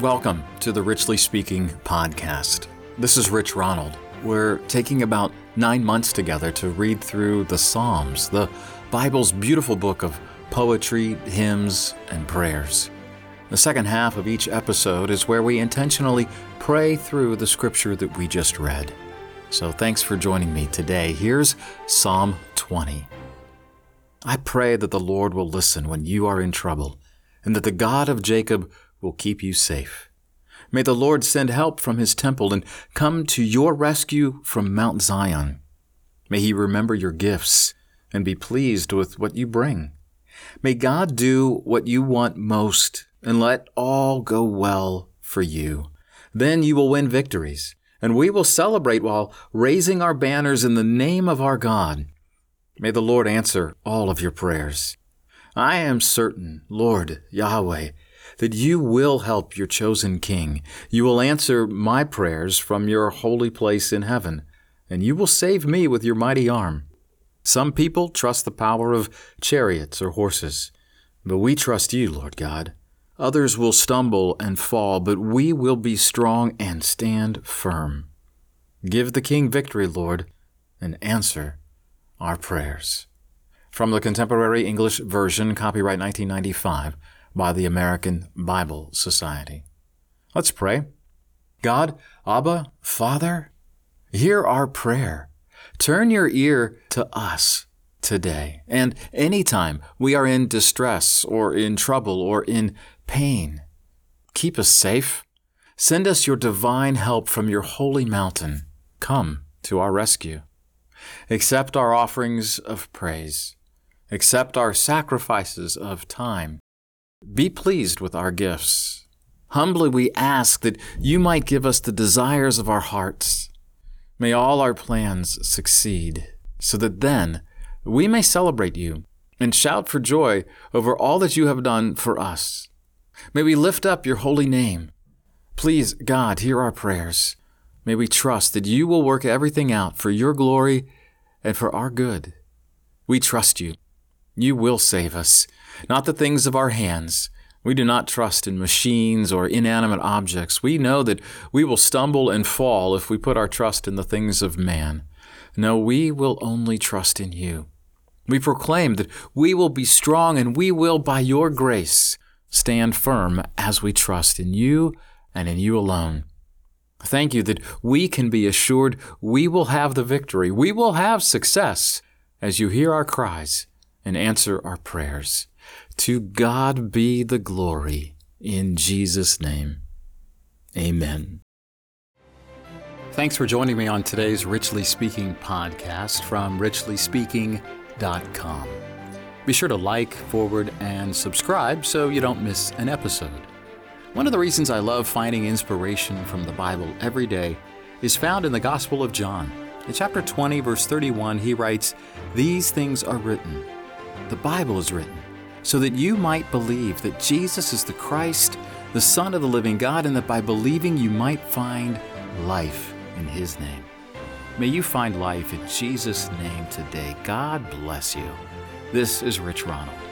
Welcome to the Richly Speaking podcast. This is Rich Ronald. We're taking about nine months together to read through the Psalms, the Bible's beautiful book of poetry, hymns, and prayers. The second half of each episode is where we intentionally pray through the scripture that we just read. So thanks for joining me today. Here's Psalm 20. I pray that the Lord will listen when you are in trouble, and that the God of Jacob will keep you safe. May the Lord send help from his temple and come to your rescue from Mount Zion. May he remember your gifts and be pleased with what you bring. May God do what you want most and let all go well for you. Then you will win victories, and we will celebrate while raising our banners in the name of our God. May the Lord answer all of your prayers. I am certain, Lord Yahweh, that you will help your chosen king. You will answer my prayers from your holy place in heaven, and you will save me with your mighty arm. Some people trust the power of chariots or horses, but we trust you, Lord God. Others will stumble and fall, but we will be strong and stand firm. Give the king victory, Lord, and answer our prayers. From the Contemporary English Version, copyright 1995 by the American Bible Society. Let's pray. God, Abba, Father, hear our prayer. Turn your ear to us today and anytime we are in distress or in trouble or in pain. Keep us safe. Send us your divine help from your holy mountain. Come to our rescue. Accept our offerings of praise. Accept our sacrifices of time be pleased with our gifts. Humbly we ask that you might give us the desires of our hearts. May all our plans succeed, so that then we may celebrate you and shout for joy over all that you have done for us. May we lift up your holy name. Please, God, hear our prayers. May we trust that you will work everything out for your glory and for our good. We trust you. You will save us, not the things of our hands. We do not trust in machines or inanimate objects. We know that we will stumble and fall if we put our trust in the things of man. No, we will only trust in you. We proclaim that we will be strong and we will, by your grace, stand firm as we trust in you and in you alone. Thank you that we can be assured we will have the victory. We will have success as you hear our cries and answer our prayers. To God be the glory in Jesus' name. Amen. Thanks for joining me on today's Richly Speaking podcast from richlyspeaking.com. Be sure to like, forward, and subscribe so you don't miss an episode. One of the reasons I love finding inspiration from the Bible every day is found in the Gospel of John. In chapter 20, verse 31, he writes, These things are written the Bible is written, so that you might believe that Jesus is the Christ, the Son of the living God, and that by believing you might find life in His name. May you find life in Jesus' name today. God bless you. This is Rich Ronald.